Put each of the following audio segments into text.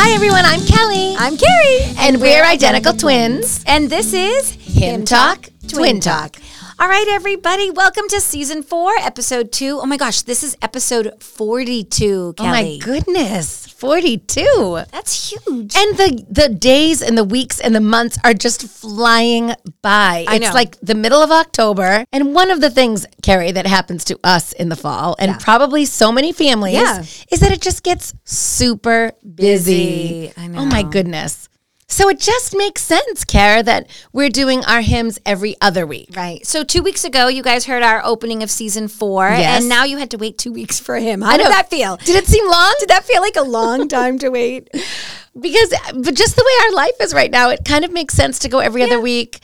Hi, everyone, I'm Kelly, I'm Carrie, and we're identical twins. and this is Hymn Talk, Twin Talk. All right, everybody, welcome to season four, episode two. Oh my gosh, this is episode 42, Oh my goodness, 42. That's huge. And the the days and the weeks and the months are just flying by. I it's know. like the middle of October. And one of the things, Carrie, that happens to us in the fall, and Yeah. probably so many families, Yeah. is that it just gets super busy. Busy. Oh my goodness. So it just makes sense, Carrie, that we're doing our hymns every other week. Right. So two weeks ago, you guys heard our opening of season four, Yes. and now you had to wait two weeks for him. How I did know. that feel? Did it seem long? Did that feel like a long time to wait? because but just the way our life is right now, it kind of makes sense to go every other week.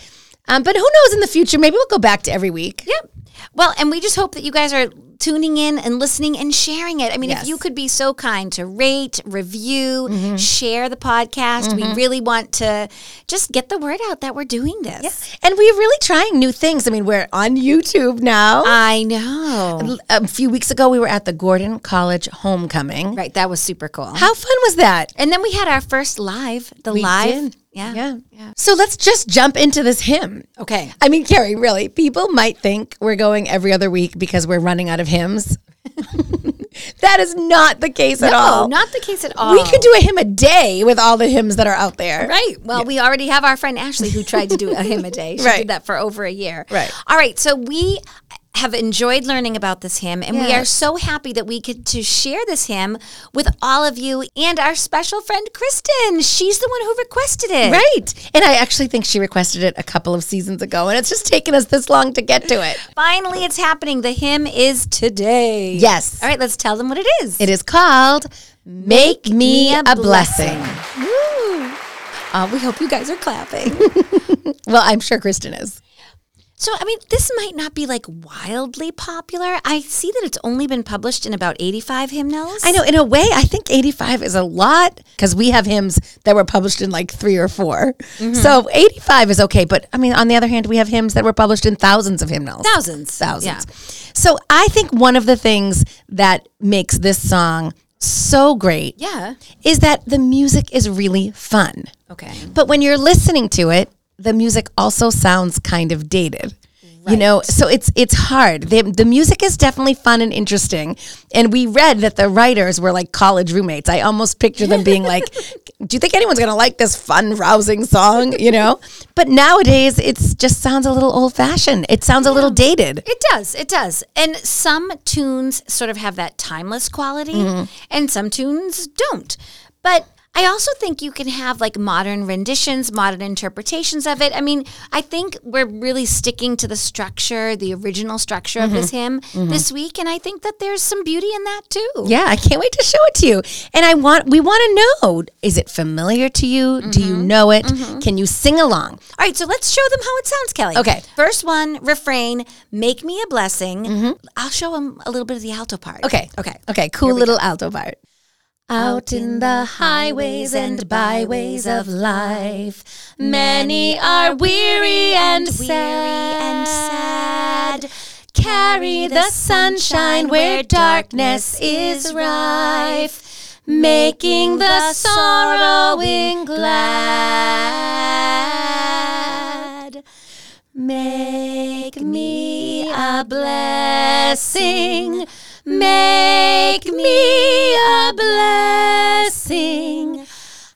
Um, but who knows in the future? Maybe we'll go back to every week. Yep. Well, and we just hope that you guys are tuning in and listening and sharing it. I mean, Yes. if you could be so kind to rate, review, Mm-hmm. share the podcast, we really want to just get the word out that we're doing this. And we're really trying new things. I mean, we're on YouTube now. I know. a few weeks ago, we were at the Gordon College homecoming. Right. That was super cool. How fun was that? and then we had our first live, the We live. did. Yeah. Yeah. So let's just jump into this hymn. Okay. I mean, Carrie, really, people might think we're going every other week because we're running out of hymns. that is not the case at all. not the case at all. we could do a hymn a day with all the hymns that are out there. Right. Well, we already have our friend Ashley who tried to do a hymn a day. She Right. did that for over a year. Right. All right. So we have enjoyed learning about this hymn, and we are so happy that we could to share this hymn with all of you and our special friend Kristen. She's the one who requested it. Right. And I actually think she requested it a couple of seasons ago, and it's just taken us this long to get to it. Finally, it's happening. The hymn is today. Yes. All right. Let's tell them what it is. It is called Make Me a Blessing. Woo. Uh, we hope you guys are clapping. Well, I'm sure Kristen is. So, I mean, this might not be like wildly popular. I see that it's only been published in about 85 hymnals. I know, in a way, I think 85 is a lot because we have hymns that were published in like three or 4 mm-hmm. So 85 is okay. But I mean, on the other hand, we have hymns that were published in thousands of hymnals. Thousands. Thousands. Yeah. So I think one of the things that makes this song so great Yeah. is that the music is really fun. Okay. But when you're listening to it, the music also sounds kind of dated. You know, so it's it's hard. The, the music is definitely fun and interesting. And we read that the writers were like college roommates. I almost picture them being like, "Do you think anyone's going to like this fun, rousing song?" You know. But nowadays, it's just sounds a little old fashioned. It sounds a little dated. It does. It does. And some tunes sort of have that timeless quality, mm-hmm. and some tunes don't. But I also think you can have like modern renditions, modern interpretations of it. I mean, I think we're really sticking to the structure, the original structure of this mm-hmm. hymn mm-hmm. this week, and I think that there's some beauty in that too. Yeah, I can't wait to show it to you. And I want we want to know: is it familiar to you? Do you mm-hmm. know it? Can you sing along? All right, so let's show them how it sounds, Kelly. Okay. First one, refrain, make me a blessing. I'll show them a little bit of the alto part. Okay. Okay. Okay. Cool little alto part. Out in the highways and byways of life, many are weary and sad. and sad. Carry the sunshine where darkness is rife, making the sorrowing glad. Make me a blessing. Make me a blessing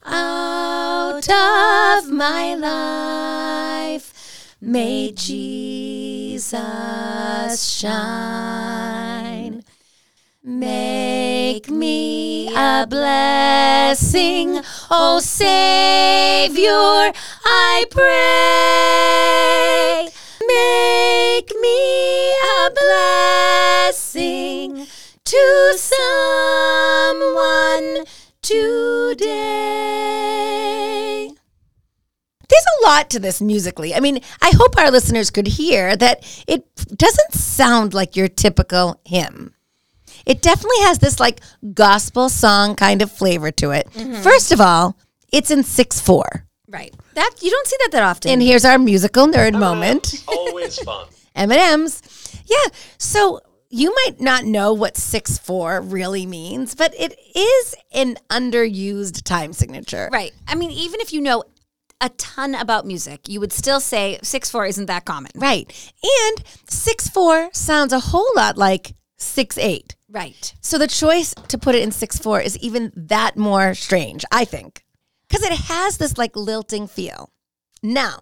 out of my life. May Jesus shine. Make me a blessing, oh Savior, I pray. Make me a blessing to someone, today. There's a lot to this musically. I mean, I hope our listeners could hear that it doesn't sound like your typical hymn. It definitely has this like gospel song kind of flavor to it. Mm-hmm. First of all, it's in 6 4. Right. That you don't see that that often. And here's our musical nerd oh, moment. Always fun. M&M's. Yeah. So you might not know what 6-4 really means, but it is an underused time signature. right. I mean, even if you know a ton about music, you would still say six four isn't that common. Right. And 6-4 sounds a whole lot like 6-8. Right. So the choice to put it in 6-4 is even that more strange, I think. Because it has this like lilting feel. Now,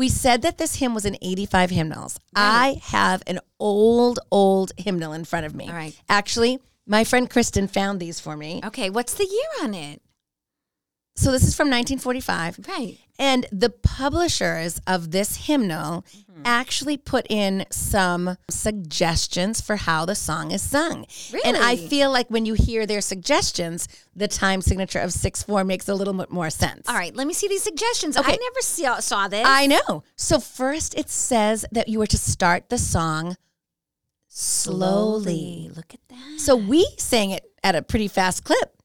we said that this hymn was in 85 hymnals. I have an old, old hymnal in front of me. All right. Actually, my friend Kristen found these for me. Okay. What's the year on it? So this is from 1945. Right. And the publishers of this hymnal Mm-hmm. actually put in some suggestions for how the song is sung. Really? And I feel like when you hear their suggestions, the time signature of 6 4 makes a little bit more sense. All right. Let me see these suggestions. Okay. I never saw, saw this. I know. So first it says that you were to start the song slowly. Look at that. So we sang it at a pretty fast clip.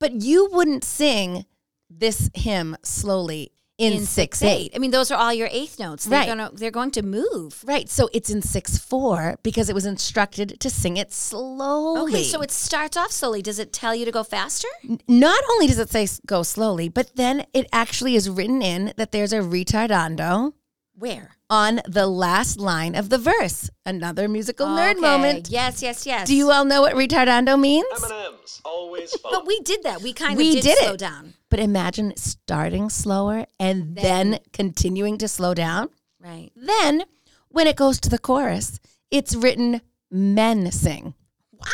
But you wouldn't sing this hymn slowly in, 6 8. I mean, those are all your eighth notes. They're Right. Gonna, they're going to move. Right. So it's in 6 4 because it was instructed to sing it slowly. Okay, so it starts off slowly. Does it tell you to go faster? not only does it say go slowly, but then it actually is written in that there's a retardando Where? on the last line of the verse. Another musical nerd Okay. moment. Yes, yes, yes. Do you all know what retardando means? M&M's. Always fun. But we did that. We kind of We did, did slow it. down. But imagine starting slower and then, continuing to slow down. Right. Then, when it goes to the chorus, it's written men sing.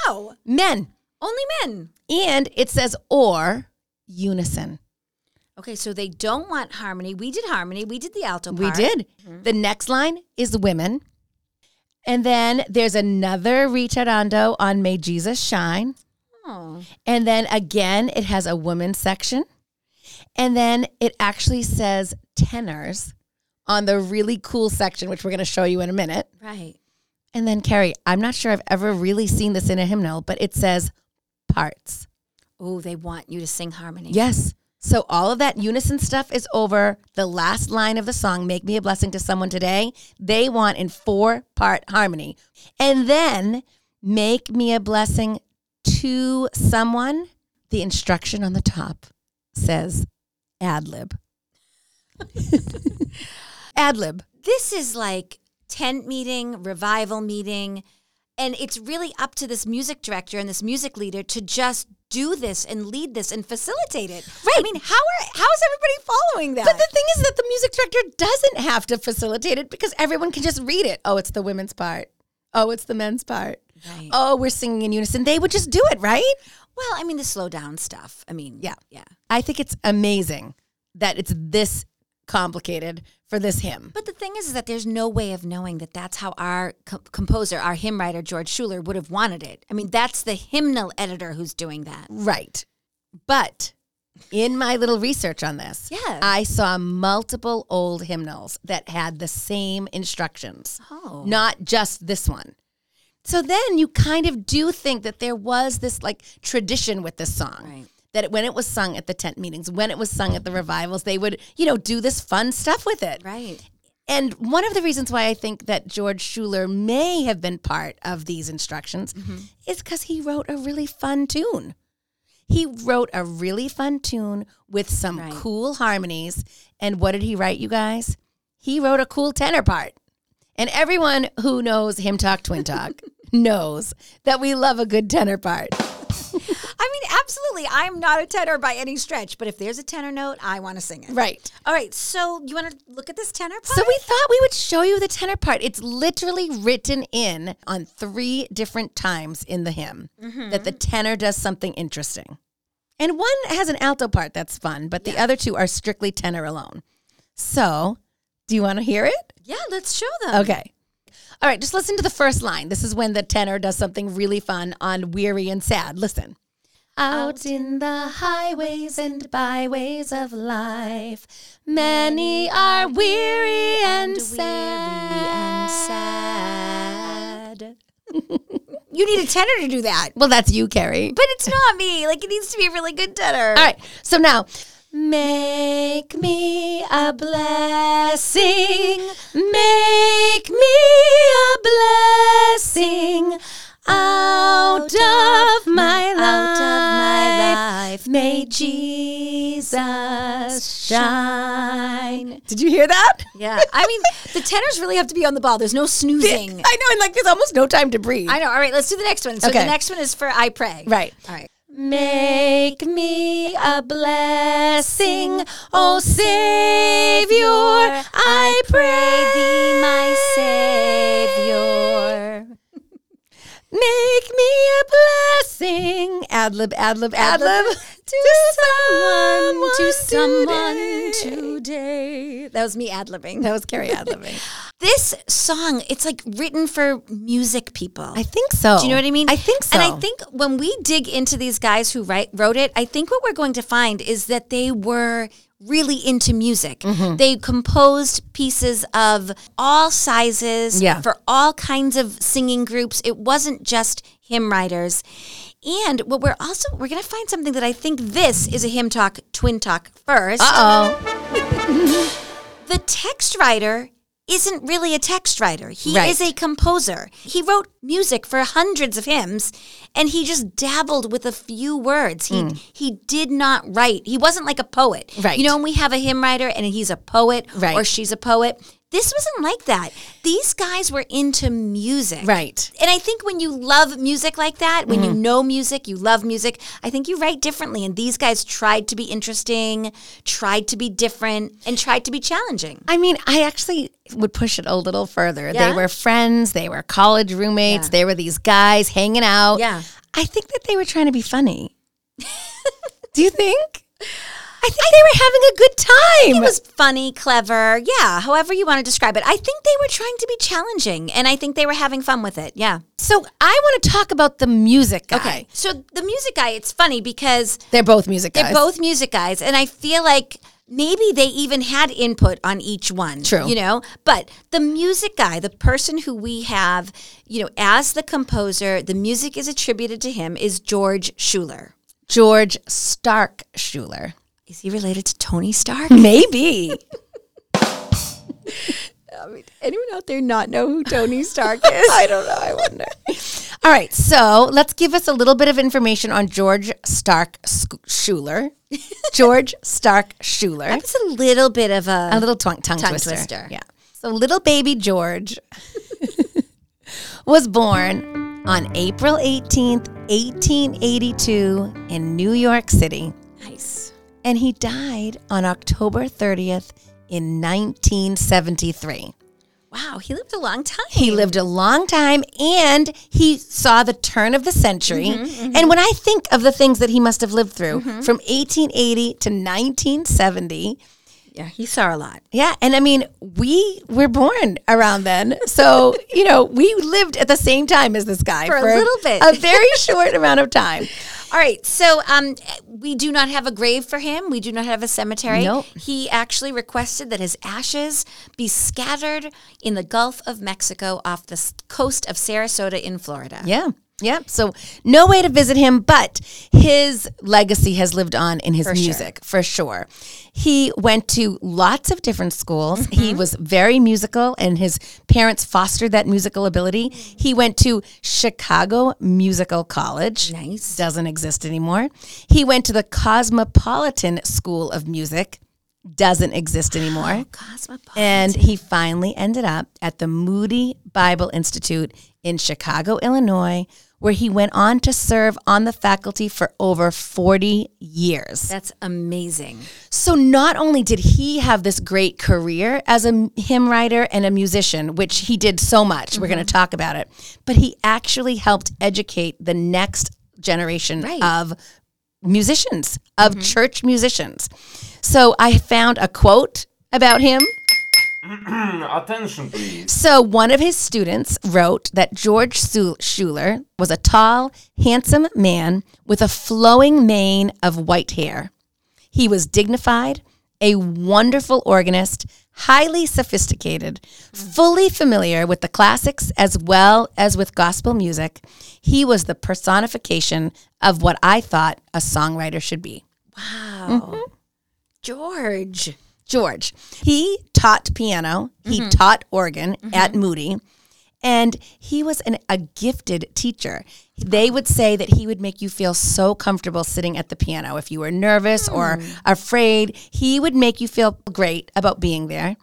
Wow. Men. Only men. And it says or unison. Okay, so they don't want harmony. We did harmony. We did the alto part. We did. Mm-hmm. The next line is women. And then there's another retardando on May Jesus Shine. Oh. And then again, it has a woman section. And then it actually says tenors on the really cool section, which we're going to show you in a minute. Right. And then, Carrie, I'm not sure I've ever really seen this in a hymnal, but it says parts. Oh, they want you to sing harmony. Yes. So all of that unison stuff is over the last line of the song, Make Me a Blessing to Someone Today. They want in four part harmony. And then Make Me a Blessing to Someone. The instruction on the top says ad lib. ad lib. This is like tent meeting, revival meeting, and it's really up to this music director and this music leader to just do this and lead this and facilitate it. Right. I mean, how are how is everybody following that? But the thing is that the music director doesn't have to facilitate it because everyone can just read it. Oh, it's the women's part. Oh, it's the men's part. Right. Oh, we're singing in unison. They would just do it, right? well, I mean, the slow down stuff. I mean, Yeah. yeah. I think it's amazing that it's this complicated for this hymn. But the thing is, is that there's no way of knowing that that's how our co- composer, our hymn writer, George Schuler, would have wanted it. I mean, that's the hymnal editor who's doing that. Right. But in my little research on this, Yeah. I saw multiple old hymnals that had the same instructions, Oh. not just this one. So then you kind of do think that there was this like tradition with this song. Right. That when it was sung at the tent meetings, when it was sung at the revivals, they would, you know, do this fun stuff with it. Right. And one of the reasons why I think that George Schuler may have been part of these instructions Mm-hmm. is because he wrote a really fun tune. He wrote a really fun tune with some Right. cool harmonies. And what did he write, you guys? He wrote a cool tenor part. And everyone who knows Hymn Talk Twin Talk knows that we love a good tenor part. I mean, absolutely. I'm not a tenor by any stretch, but if there's a tenor note, I want to sing it. Right. All right. So you want to look at this tenor part? So we thought we would show you the tenor part. It's literally written in on three different times in the hymn mm-hmm. that the tenor does something interesting. And one has an alto part that's fun, but the other two are strictly tenor alone. So, do you want to hear it? yeah, let's show them. Okay. All right, just listen to the first line. This is when the tenor does something really fun on weary and sad. Listen. Out in the highways and byways of life, many are weary and sad. You need a tenor to do that. Well, that's you, Carrie. But it's not me. Like it needs to be a really good tenor. All right. So now, make me a blessing. Make me a blessing out of my life. Out of my life. May Jesus shine. Did you hear that? Yeah. I mean, the tenors really have to be on the ball. There's no snoozing. I know, and like there's almost no time to breathe. I know. All right, let's do the next one. So Okay. the next one is for I pray. Right. All right. Make me a blessing, oh Savior, I pray Thee, my Savior. Make me a blessing, ad lib, ad lib, ad lib, to someone, to someone today. That was me ad libbing. That was Carrie ad libbing. This song, it's like written for music people. I think so. Do you know what I mean? I think so. And I think when we dig into these guys who write, wrote it, I think what we're going to find is that they were really into music. Mm-hmm. They composed pieces of all sizes Yeah. for all kinds of singing groups. It wasn't just hymn writers. And what we're also we're going to find something that I think this is a hymn talk twin talk first. Uh The text writer isn't really a text writer. He Right. is a composer. He wrote music for hundreds of hymns and he just dabbled with a few words. He mm. he did not write. He wasn't like a poet. Right. You know, when we have a hymn writer and he's a poet Right. or she's a poet, this wasn't like that. These guys were into music. Right. And I think when you love music like that, when Mm-hmm. you know music, you love music, I think you write differently. And these guys tried to be interesting, tried to be different, and tried to be challenging. I mean, I actually would push it a little further. Yeah? They were friends, they were college roommates, Yeah. they were these guys hanging out. Yeah. I think that they were trying to be funny. Do you think? I think they were having a good time. It was funny, clever, yeah, however you want to describe it. I think they were trying to be challenging, and I think they were having fun with it. Yeah. so I want to talk about the music guy. Okay. So the music guy, it's funny because They're both music guys. They're both music guys, and I feel like maybe they even had input on each one. True. You know, but the music guy, the person who we have, you know, as the composer, the music is attributed to him, is George Schuler. George Stark Schuler. Is he related to Tony Stark? Maybe. Anyone out there not know who Tony Stark is? I don't know. I wonder. All right. So let's give us a little bit of information on George Stark Schuler. George Stark Schuler. It's a little bit of a, a little tongue, tongue, Tongue twister. twister. Yeah. So little baby George was born on April 18th, 1882 in New York City. And he died on October 30th in 1973. Wow, he lived a long time. He lived a long time and he saw the turn of the century. Mm-hmm, And when I think of the things that he must have lived through from 1880 to 1970, yeah, he saw a lot. yeah, and I mean, we were born around then. So, you know, we lived at the same time as this guy For a little bit. A very short amount of time. All right, so um, we do not have a grave for him. We do not have a cemetery. Nope. He actually requested that his ashes be scattered in the Gulf of Mexico off the coast of Sarasota in Florida. Yeah. Yeah. So no way to visit him, but his legacy has lived on in his For sure. music for sure. He went to lots of different schools. Mm-hmm. He was very musical and his parents fostered that musical ability. He went to Chicago Musical College. Nice. Doesn't exist anymore. He went to the Cosmopolitan School of Music. Doesn't exist oh, anymore. Cosmopolitan. And he finally ended up at the Moody Bible Institute in Chicago, Illinois, where he went on to serve on the faculty for over 40 years. That's amazing. So not only did he have this great career as a hymn writer and a musician, which he did so much, we're going to mm-hmm. talk about it, but he actually helped educate the next generation Right. of musicians, of mm-hmm. church musicians. So I found a quote about him. Attention, please. So one of his students wrote that George Schuler was a tall, handsome man with a flowing mane of white hair. He was dignified, a wonderful organist, highly sophisticated, fully familiar with the classics as well as with gospel music. He was the personification of what I thought a songwriter should be. Mm-hmm. George. George. He taught piano, he mm-hmm. taught organ mm-hmm. at Moody, and he was an, a gifted teacher. They would say that he would make you feel so comfortable sitting at the piano. If you were nervous or hmm. afraid, he would make you feel great about being there.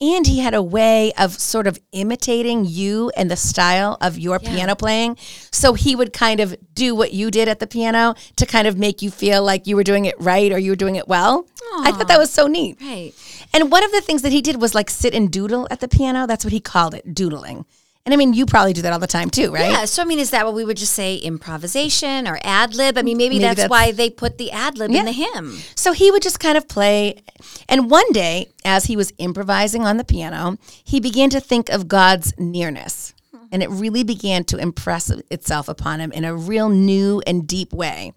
And he had a way of sort of imitating you and the style of your piano playing. So he would kind of do what you did at the piano to kind of make you feel like you were doing it right or you were doing it well. I thought that was so neat. Right. And one of the things that he did was like sit and doodle at the piano. That's what he called it, doodling. And I mean, you probably do that all the time too, right? Yeah. So I mean, is that what we would just say improvisation or ad lib? I mean, maybe, Maybe that's, that's- why they put the ad lib Yeah. in the hymn. So he would just kind of play. And one day, as he was improvising on the piano, he began to think of God's nearness. And it really began to impress itself upon him in a real new and deep way.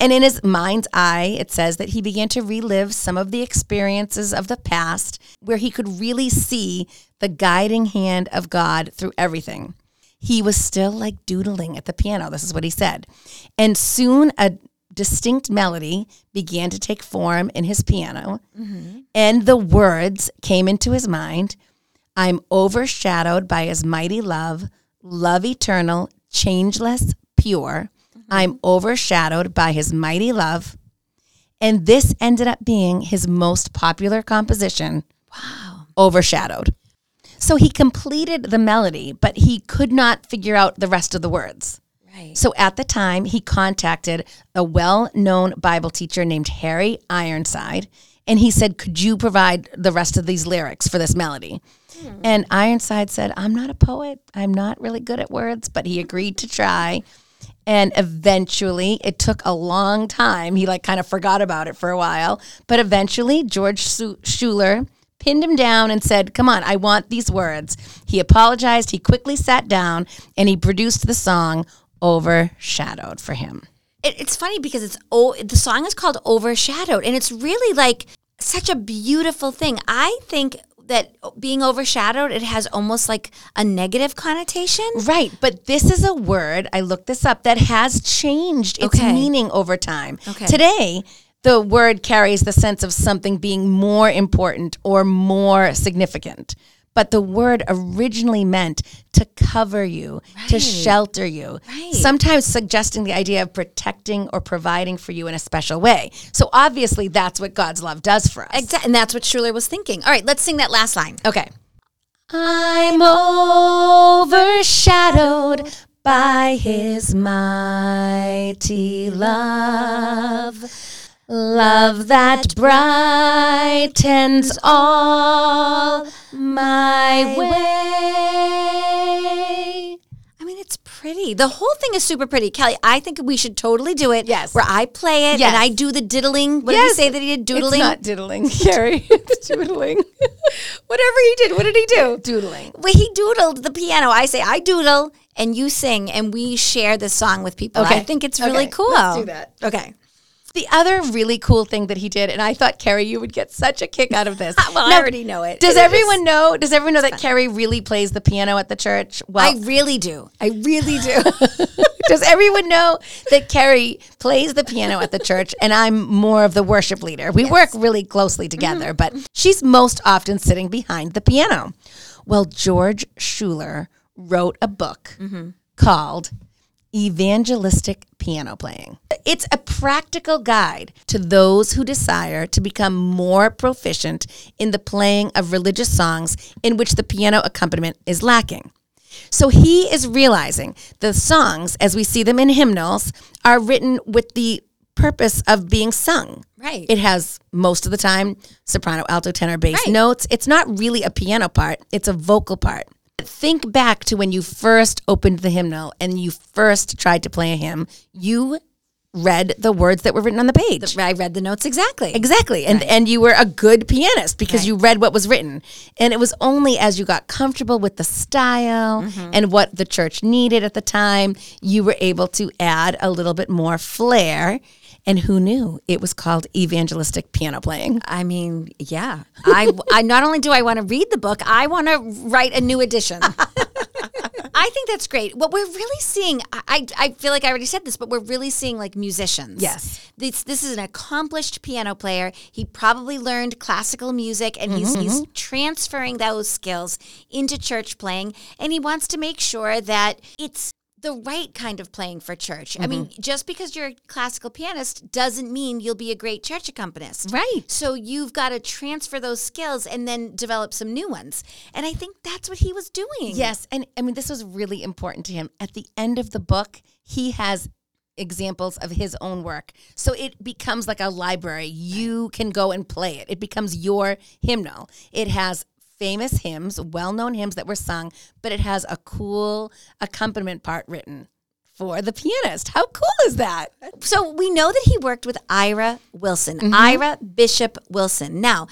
And in his mind's eye, it says that he began to relive some of the experiences of the past where he could really see the guiding hand of God through everything. He was still like doodling at the piano. This is what he said. And soon a distinct melody began to take form in his piano. Mm-hmm. And the words came into his mind I'm overshadowed by his mighty love, love eternal, changeless, pure. I'm overshadowed by his mighty love. And this ended up being his most popular composition. Wow. Overshadowed. So he completed the melody, but he could not figure out the rest of the words. Right. So at the time, he contacted a well known Bible teacher named Harry Ironside. And he said, Could you provide the rest of these lyrics for this melody? Hmm. And Ironside said, I'm not a poet. I'm not really good at words, but he agreed to try. And eventually, it took a long time. He like kind of forgot about it for a while. But eventually, George Schuler pinned him down and said, Come on, I want these words. He apologized. He quickly sat down and he produced the song Overshadowed for him. It, it's funny because it's oh, the song is called Overshadowed, and it's really like such a beautiful thing. I think that being overshadowed, it has almost like a negative connotation. Right, but this is a word, I looked this up, that has changed its Okay. meaning over time. Okay. Today, the word carries the sense of something being more important or more significant. But the word originally meant to cover you, to shelter you, Right. sometimes suggesting the idea of protecting or providing for you in a special way. So obviously, that's what God's love does for us. Exactly, and that's what Schuler was thinking. All right, let's sing that last line. Okay. I'm overshadowed by his mighty love. Love that brightens all my way. I mean, it's pretty. The whole thing is super pretty. Kelly, I think we should totally do it. Yes. Where I play it Yes. and I do the diddling. What did Yes. he say that he did? Doodling? It's not diddling, Carrie. it's doodling. Whatever he did. What did he do? doodling. Well, he doodled the piano. I say, I doodle, and you sing, and we share this song with people. Okay. I think it's really Okay, cool. let's do that. Okay. The other really cool thing that he did, and I thought Carrie, you would get such a kick out of this. Well, I already know it. Does It everyone know? Does everyone know that Carrie really plays the piano at the church? Well, I really do. I really do. does everyone know that Carrie plays the piano at the church and I'm more of the worship leader? We work really closely mm-hmm. together, but she's most often sitting behind the piano. Well, George Schuler wrote a book mm-hmm. called Evangelistic Piano Playing. It's a practical guide to those who desire to become more proficient in the playing of religious songs in which the piano accompaniment is lacking. So he is realizing the songs, as we see them in hymnals, are written with the purpose of being sung. Right. It has most of the time soprano, alto, tenor, bass Right. notes. It's not really a piano part, it's a vocal part. Think back to when you first opened the hymnal and you first tried to play a hymn. You read the words that were written on the page. I read the notes exactly. Exactly. And and you were a good pianist because you read what was written. And it was only as you got comfortable with the style Mm-hmm. and what the church needed at the time, you were able to add a little bit more flair. And who knew it was called evangelistic piano playing? I mean, yeah. I, I not only do I want to read the book, I want to write a new edition. I think that's great. What we're really seeing, I, I feel like I already said this, but we're really seeing like musicians. Yes. This, this is an accomplished piano player. He probably learned classical music and he's, mm-hmm, he's mm-hmm. transferring those skills into church playing. And he wants to make sure that it's the right kind of playing for church. I mean, mm-hmm. just because you're a classical pianist doesn't mean you'll be a great church accompanist. Right. So you've got to transfer those skills and then develop some new ones. And I think that's what he was doing. Yes, and I mean this was really important to him. At the end of the book, he has examples of his own work. So it becomes like a library. You can go and play it. It becomes your hymnal. It has famous hymns, well-known hymns that were sung, but it has a cool accompaniment part written for the pianist. How cool is that? So we know that he worked with Ira Wilson, Mm-hmm. Ira Bishop Wilson. Now,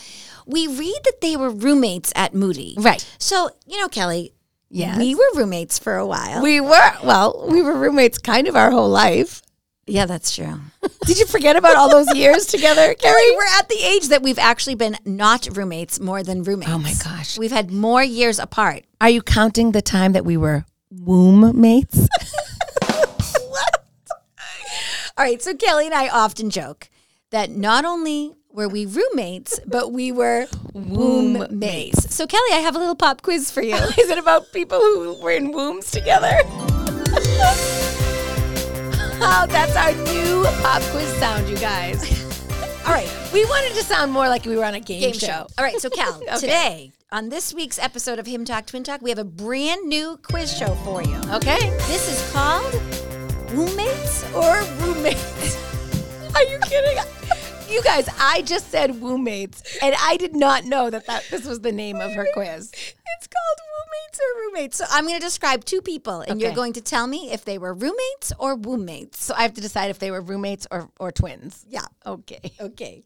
we read that they were roommates at Moody. Right. So, you know, Kelly, Yes. we were roommates for a while. We were well, we were roommates kind of our whole life. Yeah, that's true. Did you forget about all those years together, Carrie? We're at the age that we've actually been not roommates more than roommates. Oh my gosh. We've had more years apart. Are you counting the time that we were womb mates? What? All right, so Kelly and I often joke that not only were we roommates, but we were womb mates. So Kelly, I have a little pop quiz for you. Is it about people who were in wombs together? Oh, that's our new pop quiz sound, you guys. All right, we wanted to sound more like we were on a game, Game show. show. All right, so Cal, Okay. today on this week's episode of Hymn Talk Twin Talk, we have a brand new quiz show for you. Okay. This is called Roommates or Wombmates. Are you kidding? You guys, I just said womb mates, and I did not know that, that this was the name of her quiz. It's called roommates or wombmates. So I'm going to describe two people, and you're going to tell me if they were roommates or wombmates. So I have to decide if they were roommates or, or twins. Yeah. Okay. Okay.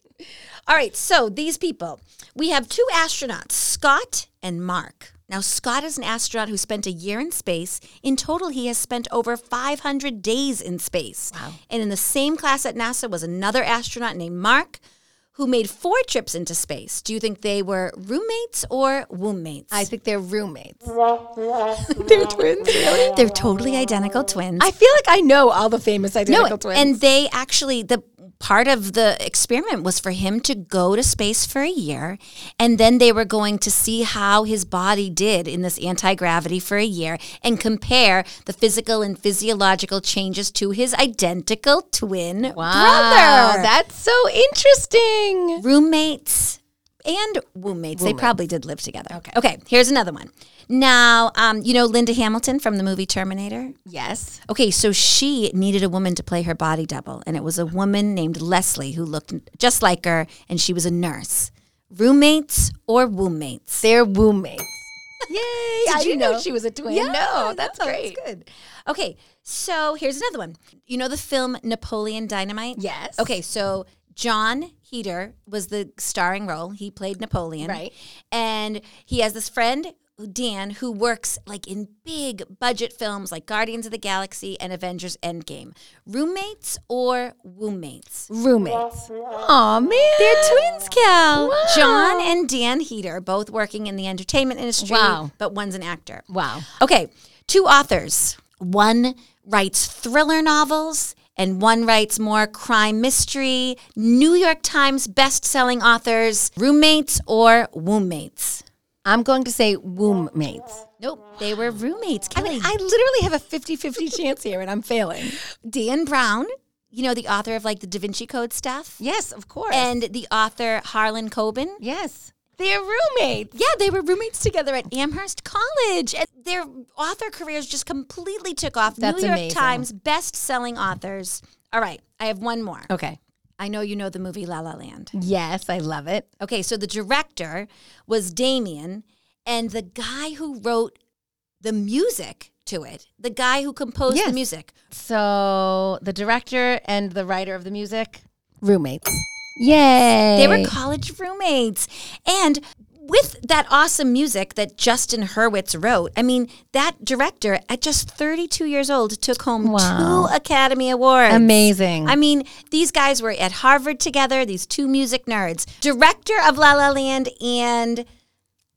All right. So these people, we have two astronauts, Scott and Mark. Now, Scott is an astronaut who spent a year in space. In total, he has spent over 500 days in space. Wow. And in the same class at NASA was another astronaut named Mark who made four trips into space. Do you think they were roommates or wombmates? I think they're roommates. they're twins, really? They're totally identical twins. I feel like I know all the famous identical no, twins. and they actually the part of the experiment was for him to go to space for a year, and then they were going to see how his body did in this anti gravity for a year and compare the physical and physiological changes to his identical twin brother. That's so interesting. roommates and roommates. They probably did live together. Okay. Okay. Here's another one. Now, um, you know Linda Hamilton from the movie Terminator. Yes. Okay, so she needed a woman to play her body double, and it was a woman named Leslie who looked just like her, and she was a nurse. Roommates or wombmates? They're womb mates. Yay. Did I you know? know? she was a twin. Yeah, no, that's no, great. That's good. Okay, so here's another one. You know the film Napoleon Dynamite? Yes. Okay, so Jon Heder was the starring role. He played Napoleon. Right. And he has this friend, Dan, who works like in big budget films like Guardians of the Galaxy and Avengers Endgame. Roommates or wombmates? Roommates. Aw, man. They're twins, Cal. Wow. Jon and Dan Heder, both working in the entertainment industry. Wow. But one's an actor. Wow. Okay, two authors. One writes thriller novels, and one writes more crime mystery. New York Times best-selling authors, roommates or wombmates? I'm going to say womb mates. Nope, they were roommates. I mean, I literally have a 50 50 chance here, and I'm failing. Dan Brown, you know the author of like the Da Vinci Code stuff, Yes, of course. and the author Harlan Coben. yes, they're roommates. Yeah, they were roommates together at Amherst College. And their author careers just completely took off. That's New York amazing. Times best-selling authors. All right, I have one more. Okay. I know you know the movie La La Land. Yes, I love it. Okay, so the director was Damien, and the guy who wrote the music to it. The guy who composed Yes. the music. So the director and the writer of the music, roommates. Yay! They were college roommates. And with that awesome music that Justin Hurwitz wrote, I mean, that director at just 32 years old took home Wow. two Academy Awards. Amazing. I mean, these guys were at Harvard together, these two music nerds. Director of La La Land and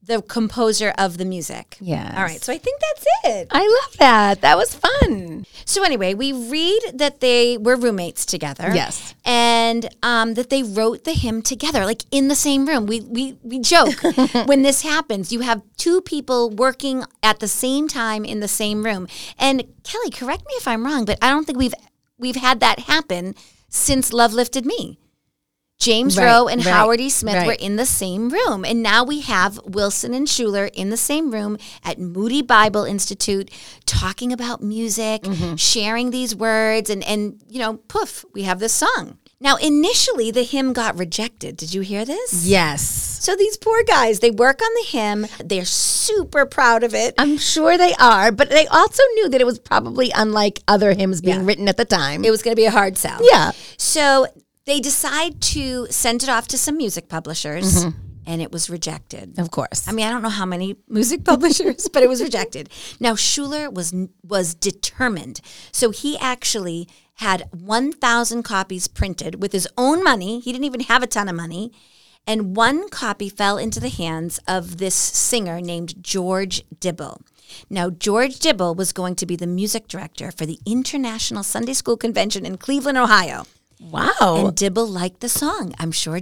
the composer of the music. Yeah. All right, so I think that's it. I love that. That was fun. So anyway, we read that they were roommates together. Yes. And um, that they wrote the hymn together, like in the same room. We we we joke when this happens. You have two people working at the same time in the same room. And Kelly, correct me if I'm wrong, but I don't think we've we've had that happen since Love Lifted Me. James Right, Rowe and right, Howard E. Smith right. were in the same room. And now we have Wilson and Schuler in the same room at Moody Bible Institute talking about music, Mm-hmm. sharing these words, and, and, you know, poof, we have this song. Now, initially, the hymn got rejected. Did you hear this? Yes. So these poor guys, they work on the hymn. They're super proud of it. I'm sure they are, but they also knew that it was probably unlike other hymns being Yeah. written at the time. It was going to be a hard sell. yeah. So they decide to send it off to some music publishers, Mm-hmm. and it was rejected. Of course. I mean, I don't know how many music publishers, but it was rejected. Now Schuler was was determined, so he actually had 1,000 copies printed with his own money. He didn't even have a ton of money, and one copy fell into the hands of this singer named George Dibble. Now, George Dibble was going to be the music director for the International Sunday School Convention in Cleveland, Ohio. Wow. And Dibble liked the song. I'm sure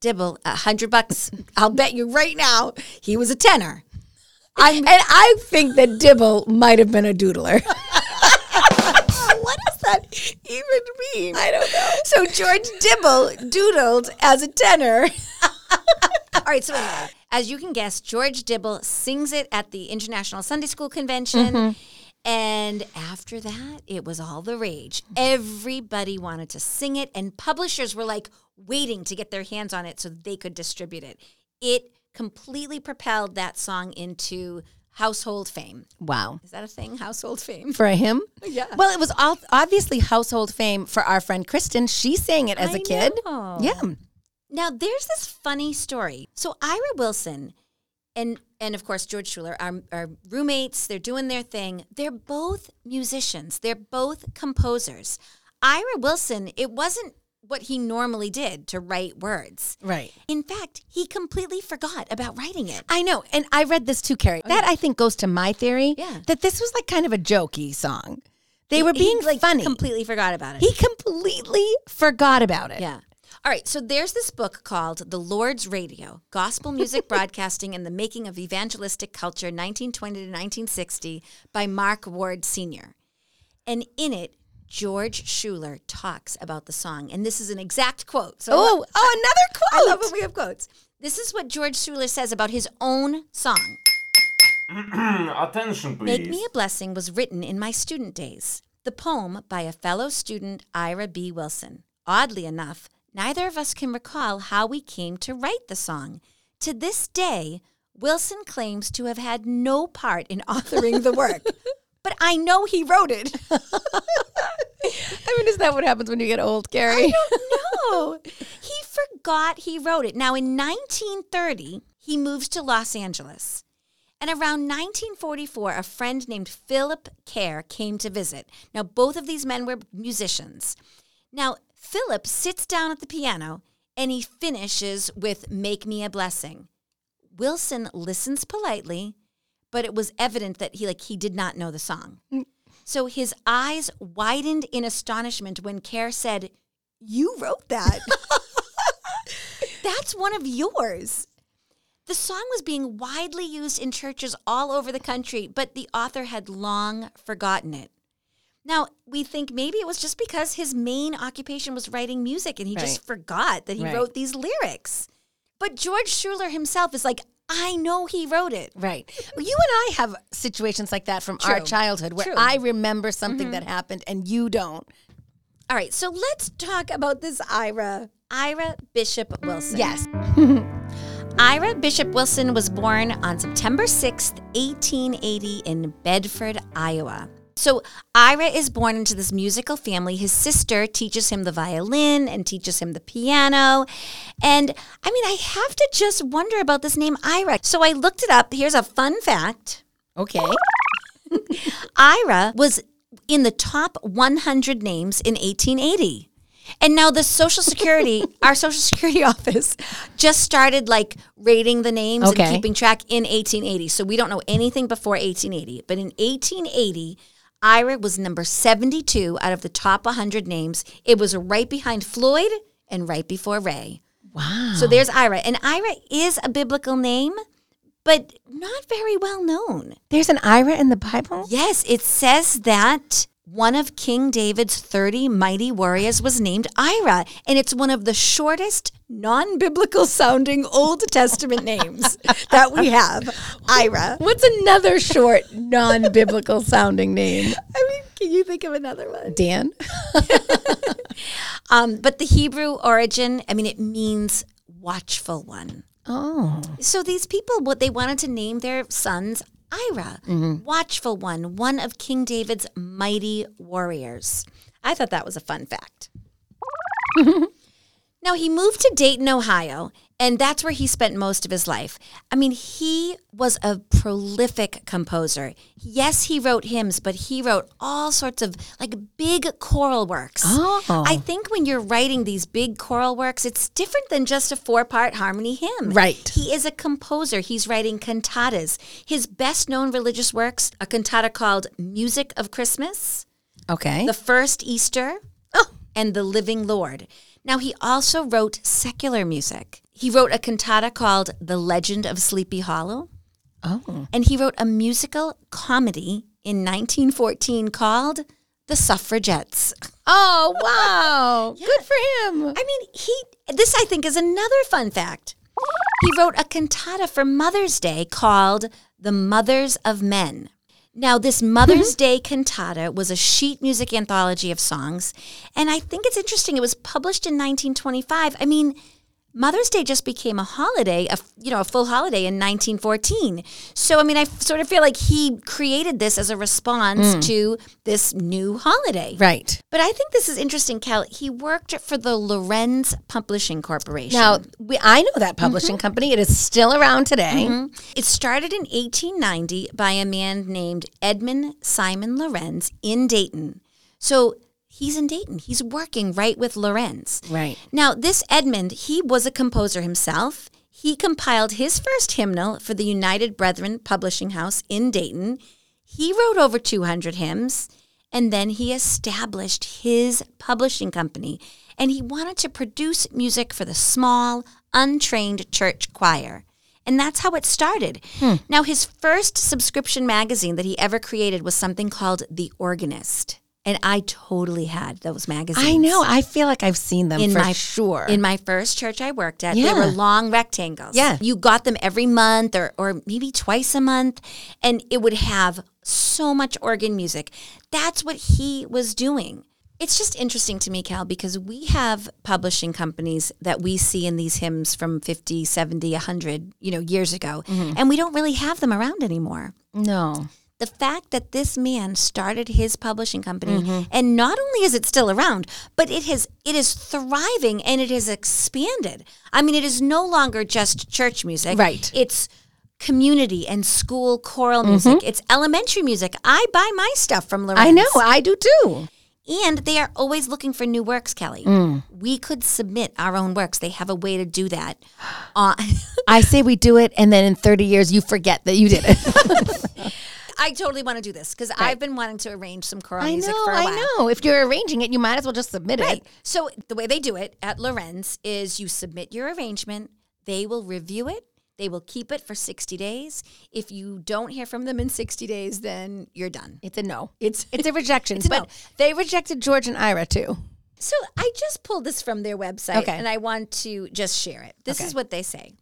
Dibble, a hundred bucks. I'll bet you right now he was a tenor. I'm, and I think that Dibble might have been a doodler. what does that even mean? I don't know. So George Dibble doodled as a tenor. All right, so anyway, as you can guess, George Dibble sings it at the International Sunday School Convention. Mm-hmm. And after that, it was all the rage. Everybody wanted to sing it, and publishers were like waiting to get their hands on it so they could distribute it. It completely propelled that song into household fame. wow. Is that a thing? Household fame? For him? Yeah. Well, it was all, obviously household fame for our friend Kristen. She sang it as a I kid. know. Yeah. Now there's this funny story. So Ira Wilson and and of course George Schuler are, are roommates. They're doing their thing. They're both musicians. They're both composers. Ira Wilson, it wasn't what he normally did to write words. Right. In fact, he completely forgot about writing it. I know. And I read this too, Carrie. Oh, that I think goes to my theory Yeah. that this was like kind of a jokey song. They were He, being like funny. Completely forgot about it. he completely forgot about it. Yeah. All right. So there's this book called The Lord's Radio Gospel Music Broadcasting and the Making of Evangelistic Culture, 1920 to 1960, by Mark Ward Sr. And in it, George Schuler talks about the song. And this is an exact quote. So Oh, oh, another quote. I love when we have quotes. This is what George Schuler says about his own song. Attention, please. Make Me a Blessing was written in my student days. The poem by a fellow student, Ira B. Wilson. Oddly enough, neither of us can recall how we came to write the song. To this day, Wilson claims to have had no part in authoring the work. but I know he wrote it. I mean, is that what happens when you get old, Carrie? no. He forgot he wrote it. Now, in 1930, he moves to Los Angeles. And around 1944, a friend named Philip Kerr came to visit. Now, both of these men were musicians. Now, Philip sits down at the piano and he finishes with Make Me a Blessing. Wilson listens politely, but it was evident that he like he did not know the song. Mm. So his eyes widened in astonishment when Kerr said, You wrote that. That's one of yours. The song was being widely used in churches all over the country, but the author had long forgotten it. Now, we think maybe it was just because his main occupation was writing music and he just forgot that he Right. wrote these lyrics. But George Schuler himself is like, I know he wrote it. Right. You and I have situations like that from our childhood where True. Mm-hmm. I remember something that happened and you don't. All right, so let's talk about this Ira, Ira Bishop Wilson. Yes. Ira Bishop Wilson was born on September 6th, 1880, in Bedford, Iowa. So, Ira is born into this musical family. His sister teaches him the violin and teaches him the piano. And I mean, I have to just wonder about this name, Ira. So, I looked it up. Here's a fun fact Okay. Ira was in the top 100 names in 1880. And now the Social Security, our Social Security office, just started like rating the names Okay. and keeping track in 1880. So we don't know anything before 1880. But in 1880, Ira was number 72 out of the top 100 names. It was right behind Floyd and right before Ray. Wow. So there's Ira. And Ira is a biblical name, but not very well known. There's an Ira in the Bible? Yes, it says that one of King David's 30 mighty warriors was named Ira, and it's one of the shortest non biblical sounding Old Testament names that we have. Ira. What's another short, non biblical sounding name? I mean, can you think of another one? Dan? Um, but the Hebrew origin, I mean, it means watchful one. Oh. So these people, what they wanted to name their sons Ira, mm-hmm. watchful one, one of King David's mighty warriors. I thought that was a fun fact. now he moved to Dayton, Ohio, and that's where he spent most of his life. I mean, he was a prolific composer. Yes, he wrote hymns, but he wrote all sorts of like big choral works. Oh. I think when you're writing these big choral works, it's different than just a four part harmony hymn. Right. He is a composer. He's writing cantatas. His best known religious works, a cantata called Music of Christmas, Okay. The First Easter, Oh. and The Living Lord. Now, he also wrote secular music. He wrote a cantata called The Legend of Sleepy Hollow, oh. and he wrote a musical comedy in 1914 called The Suffragettes. Oh, wow. Good for him. I mean, he. This I think is another fun fact. He wrote a cantata for Mother's Day called "The Mothers of Men." Now, this Mother's mm-hmm. Day cantata was a sheet music anthology of songs, and I think it's interesting. It was published in 1925. I mean. Mother's Day just became a holiday, a, you know, a full holiday in 1914. So, I mean, I sort of feel like he created this as a response mm. to this new holiday. Right. But I think this is interesting, Cal. He worked for the Lorenz Publishing Corporation. Now, we, I know that publishing mm-hmm. company. It is still around today. Mm-hmm. it started in 1890 by a man named Edmund Simon Lorenz in Dayton. So he's in Dayton. He's working right with Lorenz. Right. Now, this Edmund, he was a composer himself. He compiled his first hymnal for the United Brethren Publishing House in Dayton. He wrote over 200 hymns, and then he established his publishing company. And he wanted to produce music for the small, untrained church choir. And that's how it started. Hmm. Now, his first subscription magazine that he ever created was something called The Organist. And I totally had those magazines I know. I feel like I've seen them in for my sure. In my first church I worked at, they were long rectangles. Yeah. you got them every month or or maybe twice a month, and it would have so much organ music. That's what he was doing. It's just interesting to me, Cal, because we have publishing companies that we see in these hymns from 50, 70, 100, you know, years ago, Mm-hmm. and we don't really have them around anymore no. The fact that this man started his publishing company Mm-hmm. and not only is it still around but it has it is thriving and it has expanded i mean it is no longer just church music Right. it's community and school choral music it's elementary music i buy my stuff from Lorenz. Mm-hmm. I know. I do too. and they are always looking for new works kelly Mm. we could submit our own works they have a way to do that uh, I say we do it, and then in 30 years, you forget that you did it. i totally want to do this because i've been wanting to arrange some choral I music know. for a while I know. If you're arranging it, you might as well just submit Right. it. So the way they do it at Lorenz is you submit your arrangement, they will review it, they will keep it for 60 days. If you don't hear from them in 60 days, then you're done. It's a no. It's It's a rejection. It's a but no. they rejected George and Ira too. So I just pulled this from their website Okay. and I want to just share it. This Okay. is what they say.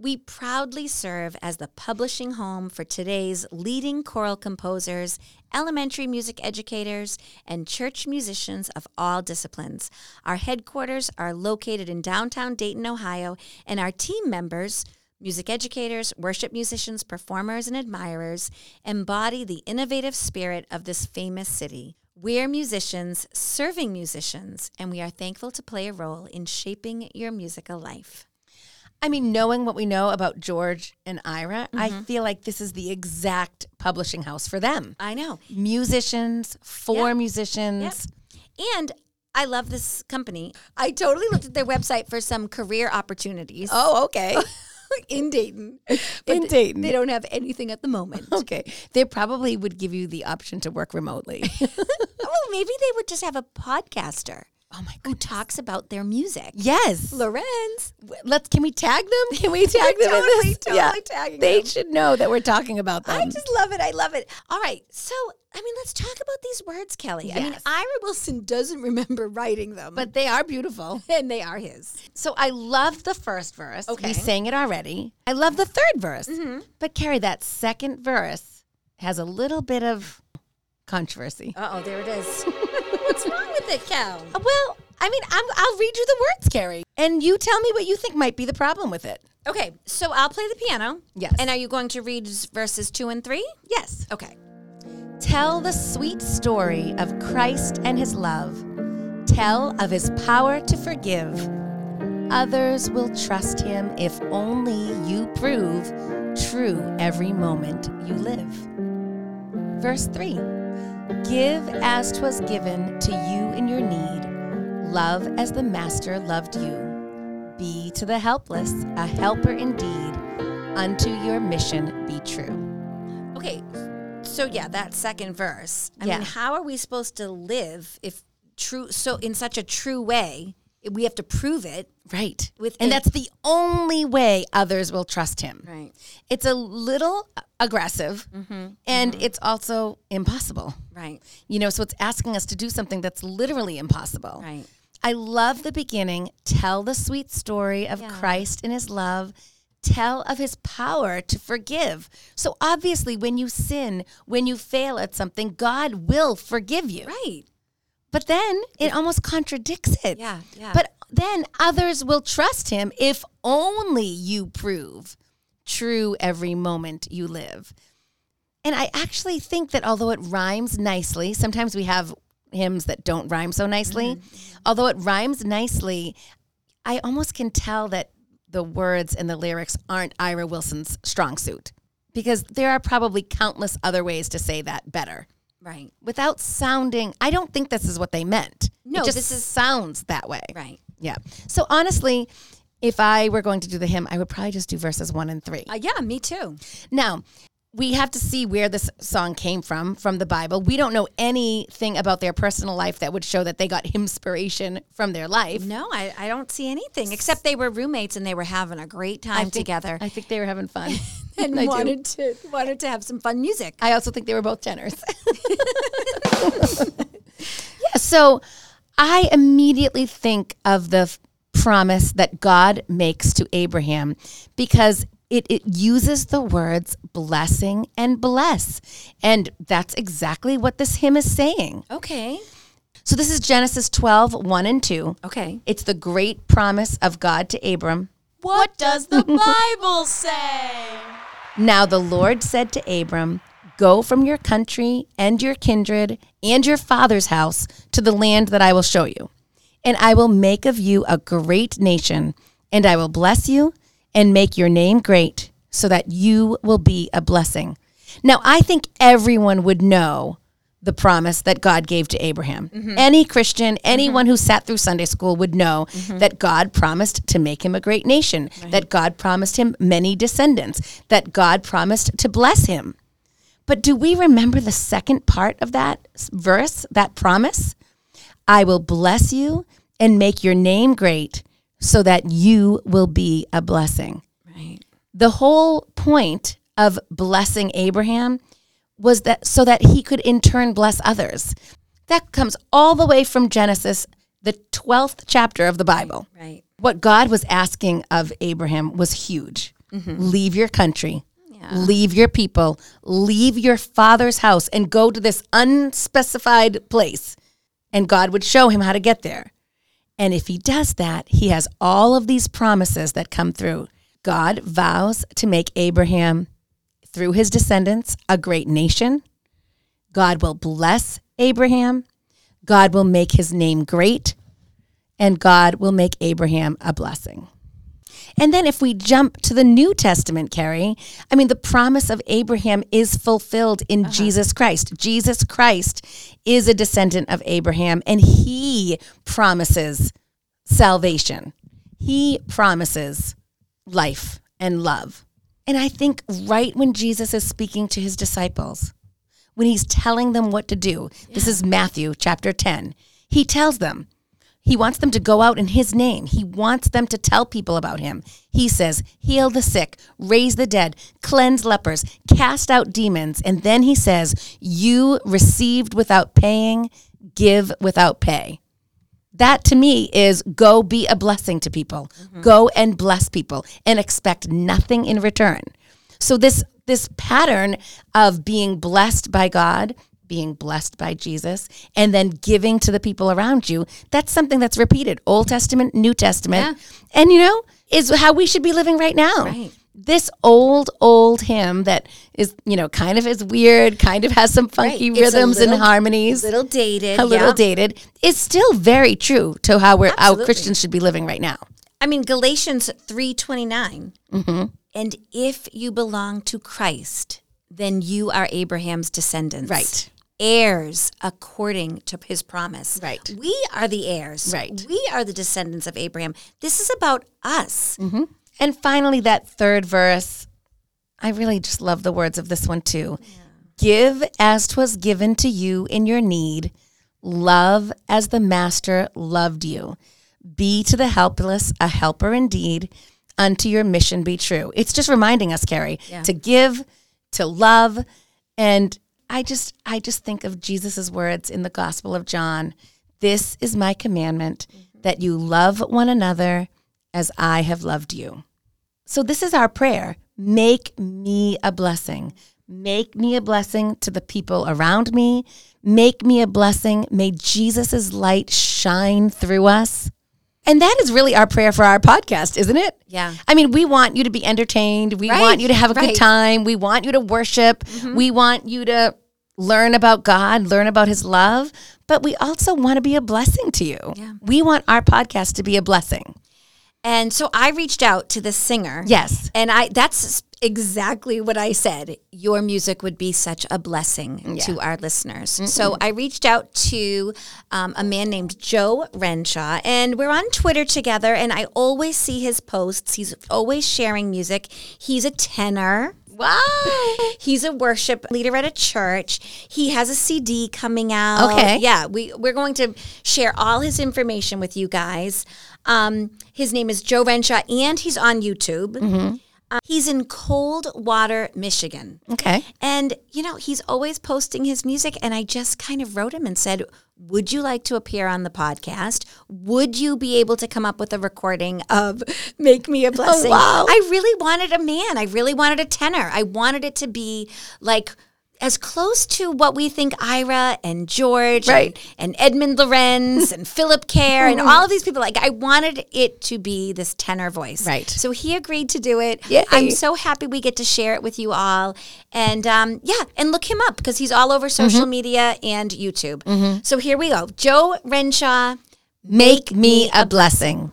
We proudly serve as the publishing home for today's leading choral composers, elementary music educators, and church musicians of all disciplines. Our headquarters are located in downtown Dayton, Ohio, and our team members Music educators, worship musicians, performers, and admirers embody the innovative spirit of this famous city. We're musicians serving musicians, and we are thankful to play a role in shaping your musical life. I mean, knowing what we know about George and Ira, I Mm-hmm. feel like this is the exact publishing house for them. I know. Musicians, for Yep. musicians. And I love this company. I totally looked at their website for some career opportunities Oh, okay. in Dayton. In Dayton. They don't have anything at the moment. Okay. They probably would give you the option to work remotely. well, maybe they would just have a podcaster oh my god. who talks about their music. Yes. Lorenz. Let's can we tag them? Can we tag them in this? totally tagging They them. should know that we're talking about them. I just love it. I love it. All right. So, I mean, let's talk about these words, Kelly. I mean, Yes. Ira Wilson doesn't remember writing them, but they are beautiful. and they are his. So I love the first verse. Okay. We sang it already. I love the third verse. But Carrie, that second verse has a little bit of controversy. Uh oh, there it is. With it, Cal? Well, I mean, I'm, I'll read you the words, Carrie, and you tell me what you think might be the problem with it. Okay, so I'll play the piano. Yes. And are you going to read verses two and three? Yes. Okay. Tell the sweet story of Christ and his love. Tell of his power to forgive. Others will trust him if only you prove true every moment you live. Verse 3 Give as 'twas given to you in your need. Love as the Master loved you. Be to the helpless a helper indeed. Unto your mission be true. Okay. So yeah, that second verse. I Yeah. mean, how are we supposed to live if true so in such a true way? We have to prove it. Right. With and a- that's the only way others will trust him. Right. It's a little aggressive mm-hmm. and mm-hmm. it's also impossible. Right. You know, so it's asking us to do something that's literally impossible. Right. I love the beginning. Tell the sweet story of Yeah. Christ and his love. Tell of his power to forgive. So obviously, when you sin, when you fail at something, God will forgive you. Right. But then it almost contradicts it. Yeah, yeah. But then others will trust him if only you prove true every moment you live. And I actually think that although it rhymes nicely, sometimes we have hymns that don't rhyme so nicely. Mm-hmm. Although it rhymes nicely, I almost can tell that the words and the lyrics aren't Ira Wilson's strong suit because there are probably countless other ways to say that better Right. without sounding I don't think this is what they meant. No, it just this is- sounds that way. Right. Yeah. So honestly, if I were going to do the hymn, I would probably just do verses 1 and 3. Uh, yeah, me too. Now, we have to see where this song came from from the Bible. We don't know anything about their personal life that would show that they got inspiration from their life. No, I, I don't see anything except they were roommates and they were having a great time I think- together I think they were having fun. and do. wanted to wanted to have some fun music. I also think they were both tenors. yeah, so I immediately think of the promise that God makes to Abraham because it, it uses the words blessing and bless. And that's exactly what this hymn is saying. Okay. So this is Genesis 12, 1 and 2. Okay. It's the great promise of God to Abram. What does the Bible say? Now the Lord said to Abram, Go from your country and your kindred and your father's house to the land that I will show you. And I will make of you a great nation, and I will bless you and make your name great, so that you will be a blessing. Now, I think everyone would know the promise that God gave to Abraham. Mm-hmm. Any Christian, mm-hmm. anyone who sat through Sunday school would know mm-hmm. that God promised to make him a great nation, that God promised him many descendants, that God promised to bless him. But do we remember the second part of that verse, that promise? I will bless you and make your name great so that you will be a blessing. Right. The whole point of blessing Abraham was that so that he could in turn bless others. That comes all the way from Genesis, the 12th chapter of the Bible. Right. What God was asking of Abraham was huge. Mm-hmm. Leave your country, yeah. leave your people, leave your father's house, and go to this unspecified place. And God would show him how to get there. And if he does that, he has all of these promises that come through God vows to make Abraham, through his descendants, a great nation. God will bless Abraham. God will make his name great. And God will make Abraham a blessing. And then if we jump to the New Testament, Carrie, I mean, the promise of Abraham is fulfilled in uh-huh. Jesus Christ. Jesus Christ is a descendant of Abraham, and he promises salvation. He promises life and love. And I think right when Jesus is speaking to his disciples, when he's telling them what to do, this is Matthew chapter 10, he tells them, he wants them to go out in his name. He wants them to tell people about him. He says, heal the sick, raise the dead, cleanse lepers, cast out demons. And then he says, you received without paying, give without pay. That to me is go be a blessing to people. Mm-hmm. Go and bless people and expect nothing in return. So this this pattern of being blessed by God, being blessed by Jesus, and then giving to the people around you, that's something that's repeated Old Testament, New Testament. And you know, is how we should be living right now. Right. This old, old hymn that is, you know, kind of is weird, kind of has some funky Right. Rhythms and harmonies. A little dated. a little yeah. dated is still very true to how we're how Christians should be living right now. I mean, Galatians three And Mm-hmm. if you belong to Christ, then you are Abraham's descendants. Right. Heirs according to his promise. Right. We are the heirs. Right. We are the descendants of Abraham. This is about us. Mm-hmm. And finally, that third verse, I really just love the words of this one too. Give as 'twas given to you in your need, love as the Master loved you. Be to the helpless a helper indeed, unto your mission be true. It's just reminding us, Carrie, to give, to love, and I just I just think of Jesus' words in the Gospel of John. This is my commandment mm-hmm. that you love one another as I have loved you. So this is our prayer. Make me a blessing. Make me a blessing to the people around me. Make me a blessing. May Jesus' light shine through us. And that is really our prayer for our podcast, isn't it? Yeah. I mean, we want you to be entertained. We Right, want you to have a good right. Mm-hmm. time. We want you to worship. We want you to learn about God, learn about his love, but we also want to be a blessing to you. Yeah. We want our podcast to be a blessing. And so I reached out to the singer. Yes. And I that's exactly what I said. Your music would be such a blessing to our listeners. So I reached out to um, a man named Joe Renshaw, and we're on Twitter together. And I always see his posts. He's always sharing music. He's a tenor. Wow. He's a worship leader at a church. He has a CD coming out. Okay. Yeah, we we're going to share all his information with you guys. Um, his name is Joe Renshaw, and he's on YouTube. Mm-hmm. Uh, he's in Coldwater, Michigan. Okay. And, you know, he's always posting his music. And I just kind of wrote him and said, Would you like to appear on the podcast? Would you be able to come up with a recording of Make Me a Blessing? wow. I really wanted a man. I really wanted a tenor. I wanted it to be like, as close to what we think Ira and George Right. and, and Edmund Lorenz and Philip Kerr and all of these people, like I wanted it to be this tenor voice. Right. So he agreed to do it. Yay. I'm so happy we get to share it with you all. And um, yeah, and look him up because he's all over social Mm-hmm. media and YouTube. So here we go. Joe Renshaw. Make me a blessing.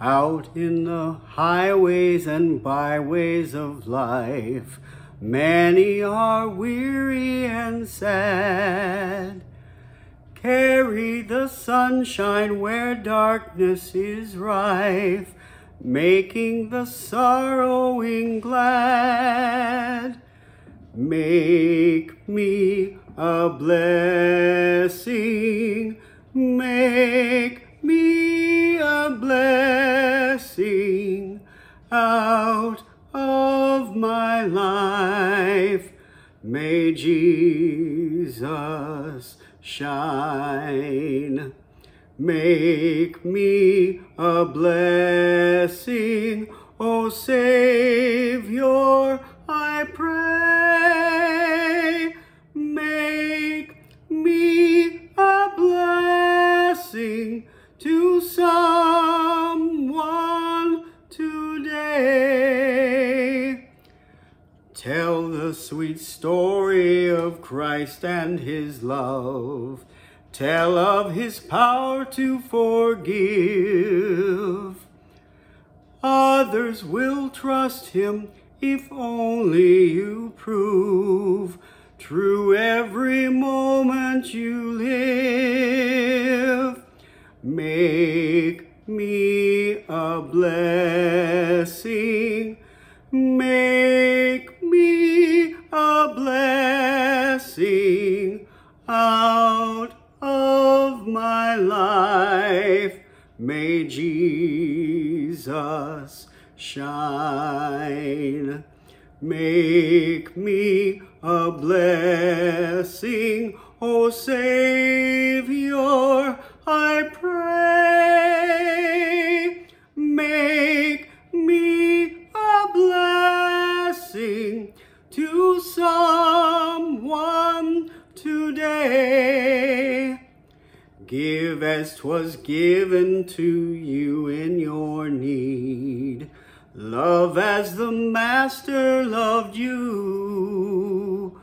Out in the highways and byways of life, many are weary and sad. Carry the sunshine where darkness is rife, making the sorrowing glad. Make me a blessing. Make me a blessing out my life. May Jesus shine. Make me a blessing, O Savior, I pray. Make me a blessing to someone today. The sweet story of Christ and his love. Tell of his power to forgive. Others will trust him if only you prove true every moment you live. Make me a blessing. To you in your need. Love as the Master loved you.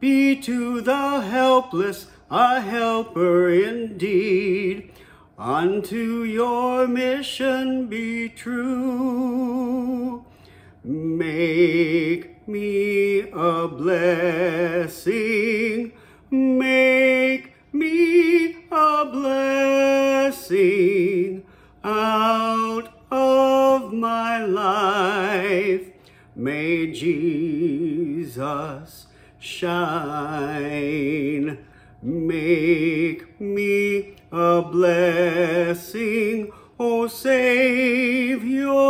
Be to the helpless a helper indeed. Unto your mission be true. Make me a blessing. Jesus shine. Make me a blessing, O Savior,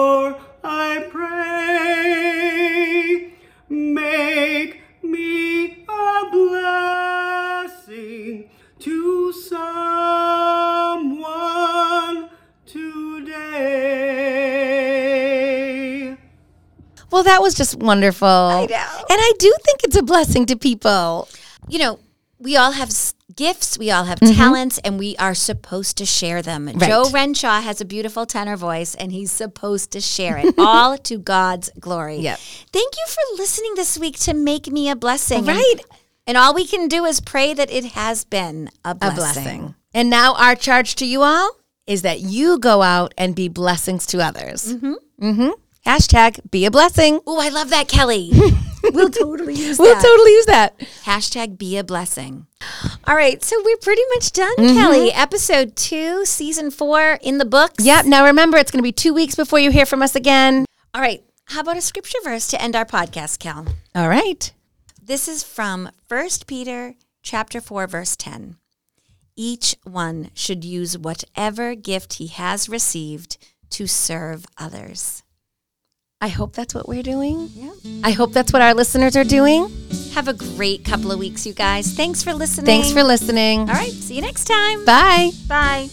that was just wonderful. I know. And I do think it's a blessing to people. You know, we all have gifts, we all have talents, and we are supposed to share them. Joe Renshaw has a beautiful tenor voice, and he's supposed to share it all to God's glory. Yep. Thank you for listening this week to Make Me a Blessing. Right. And, all we can do is pray that it has been a A blessing. blessing. And now our charge to you all is that you go out and be blessings to others. Mm-hmm. Mm-hmm. Hashtag be a blessing. Oh, I love that, Kelly. we'll totally use We'll that. totally use that. Hashtag be a blessing. All right, so we're pretty much done, Mm-hmm. Kelly. Episode two, season four in the books. Yep. Now remember, it's going to be two weeks before you hear from us again. All right, how about a scripture verse to end our podcast, Cal? All right. This is from 1 Peter chapter 4 verse 10. Each one should use whatever gift he has received to serve others. I hope that's what we're doing. Yeah. I hope that's what our listeners are doing. Have a great couple of weeks, you guys. Thanks for listening. Thanks for listening. All right, see you next time. Bye. Bye.